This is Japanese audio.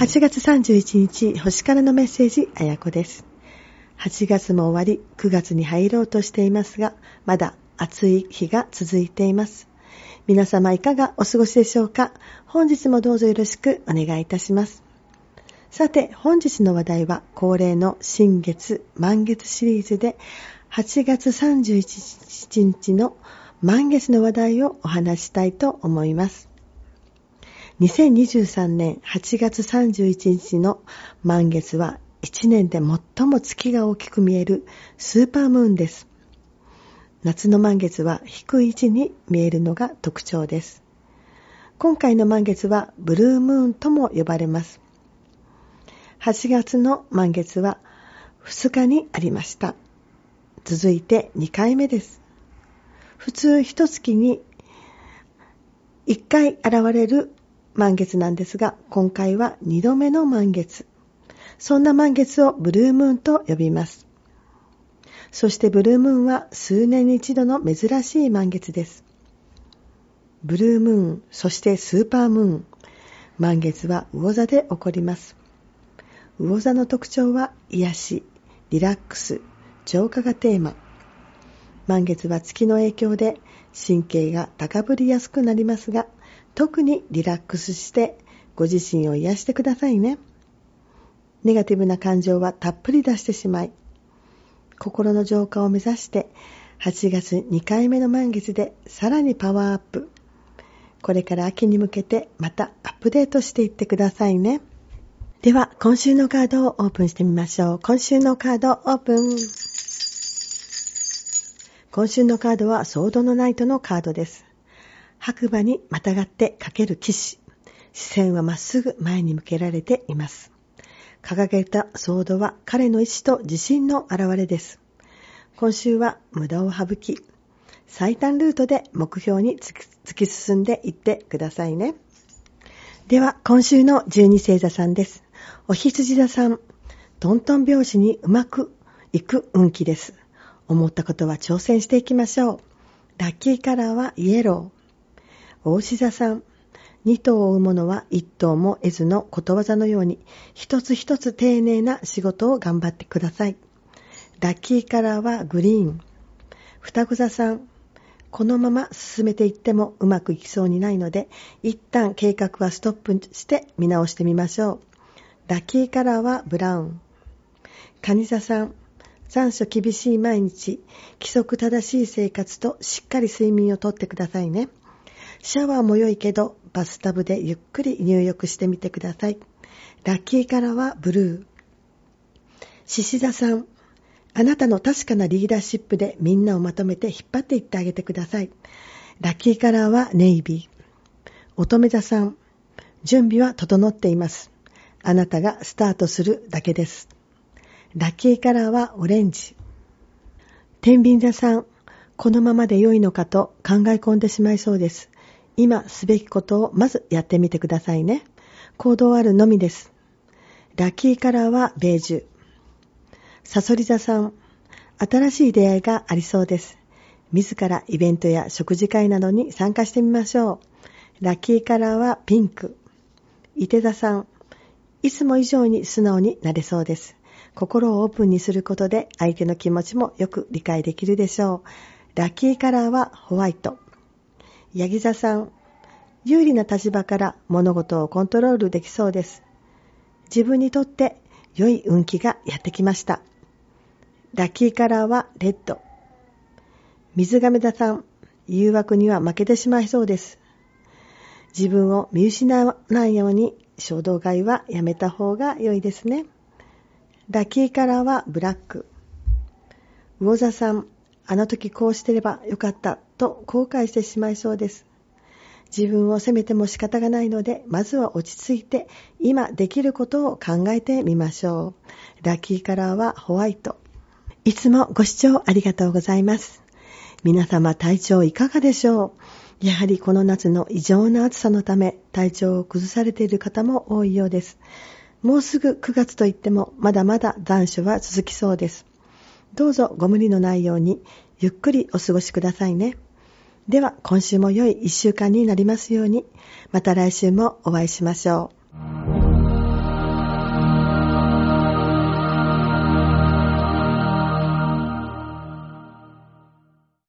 8月31日、星からのメッセージ、あやこです。8月も終わり、9月に入ろうとしていますが、まだ暑い日が続いています。皆様いかがお過ごしでしょうか？本日もどうぞよろしくお願いいたします。さて、本日の話題は恒例の新月、満月シリーズで、8月31日の満月の話題をお話したいと思います。2023年8月31日の満月は1年で最も月が大きく見えるスーパームーンです。夏の満月は低い位置に見えるのが特徴です。今回の満月はブルームーンとも呼ばれます。8月の満月は2日にありました。続いて2回目です。普通一月に1回現れる満月なんですが、今回は2度目の満月。そんな満月をブルームーンと呼びます。そしてブルームーンは数年に一度の珍しい満月です。ブルームーン、そしてスーパームーン。満月は魚座で起こります。魚座の特徴は癒し、リラックス、浄化がテーマ。満月は月の影響で神経が高ぶりやすくなりますが、特にリラックスしてご自身を癒してくださいね。ネガティブな感情はたっぷり出してしまい、心の浄化を目指して8月2回目の満月でさらにパワーアップ。これから秋に向けてまたアップデートしていってくださいね。では、今週のカードをオープンしてみましょう。今週のカードオープン。今週のカードはソードのナイトのカードです。白馬にまたがってかける騎士。視線はまっすぐ前に向けられています。掲げたソードは彼の意志と自信の表れです。今週は無駄を省き、最短ルートで目標に突き進んでいってくださいね。では、今週の十二星座さんです。お羊座さん、トントン拍子にうまくいく運気です。思ったことは挑戦していきましょう。ラッキーカラーはイエロー。大志座さん、二頭を追う者は一頭も得ずのことわざのように、一つ一つ丁寧な仕事を頑張ってください。ラッキーカラーはグリーン。双子座さん、このまま進めていってもうまくいきそうにないので、一旦計画はストップして見直してみましょう。ラッキーカラーはブラウン。蟹座さん、残暑厳しい毎日、規則正しい生活としっかり睡眠をとってくださいね。シャワーも良いけど、バスタブでゆっくり入浴してみてください。ラッキーカラーはブルー。獅子座さん、あなたの確かなリーダーシップでみんなをまとめて引っ張っていってあげてください。ラッキーカラーはネイビー。乙女座さん、準備は整っています。あなたがスタートするだけです。ラッキーカラーはオレンジ。天秤座さん、このままで良いのかと考え込んでしまいそうです。今すべきことをまずやってみてくださいね。行動あるのみです。ラッキーカラーはベージュ。サソリ座さん、新しい出会いがありそうです。自らイベントや食事会などに参加してみましょう。ラッキーカラーはピンク。伊手座さん、いつも以上に素直になれそうです。心をオープンにすることで相手の気持ちもよく理解できるでしょう。ラッキーカラーはホワイト。ヤギ座さん、有利な立場から物事をコントロールできそうです。自分にとって良い運気がやってきました。ラッキーカラーはレッド。水亀座さん、誘惑には負けてしまいそうです。自分を見失わないように衝動買いはやめた方が良いですね。ラッキーカラーはブラック。魚座さん、あの時こうしてればよかったと後悔してしまいそうです。自分を責めても仕方がないので、まずは落ち着いて、今できることを考えてみましょう。ラッキーカラーはホワイト。いつもご視聴ありがとうございます。皆様体調いかがでしょう？やはりこの夏の異常な暑さのため、体調を崩されている方も多いようです。もうすぐ9月といっても、まだまだ残暑は続きそうです。どうぞご無理のないようにゆっくりお過ごしくださいね。では今週も良い一週間になりますように、また来週もお会いしましょう。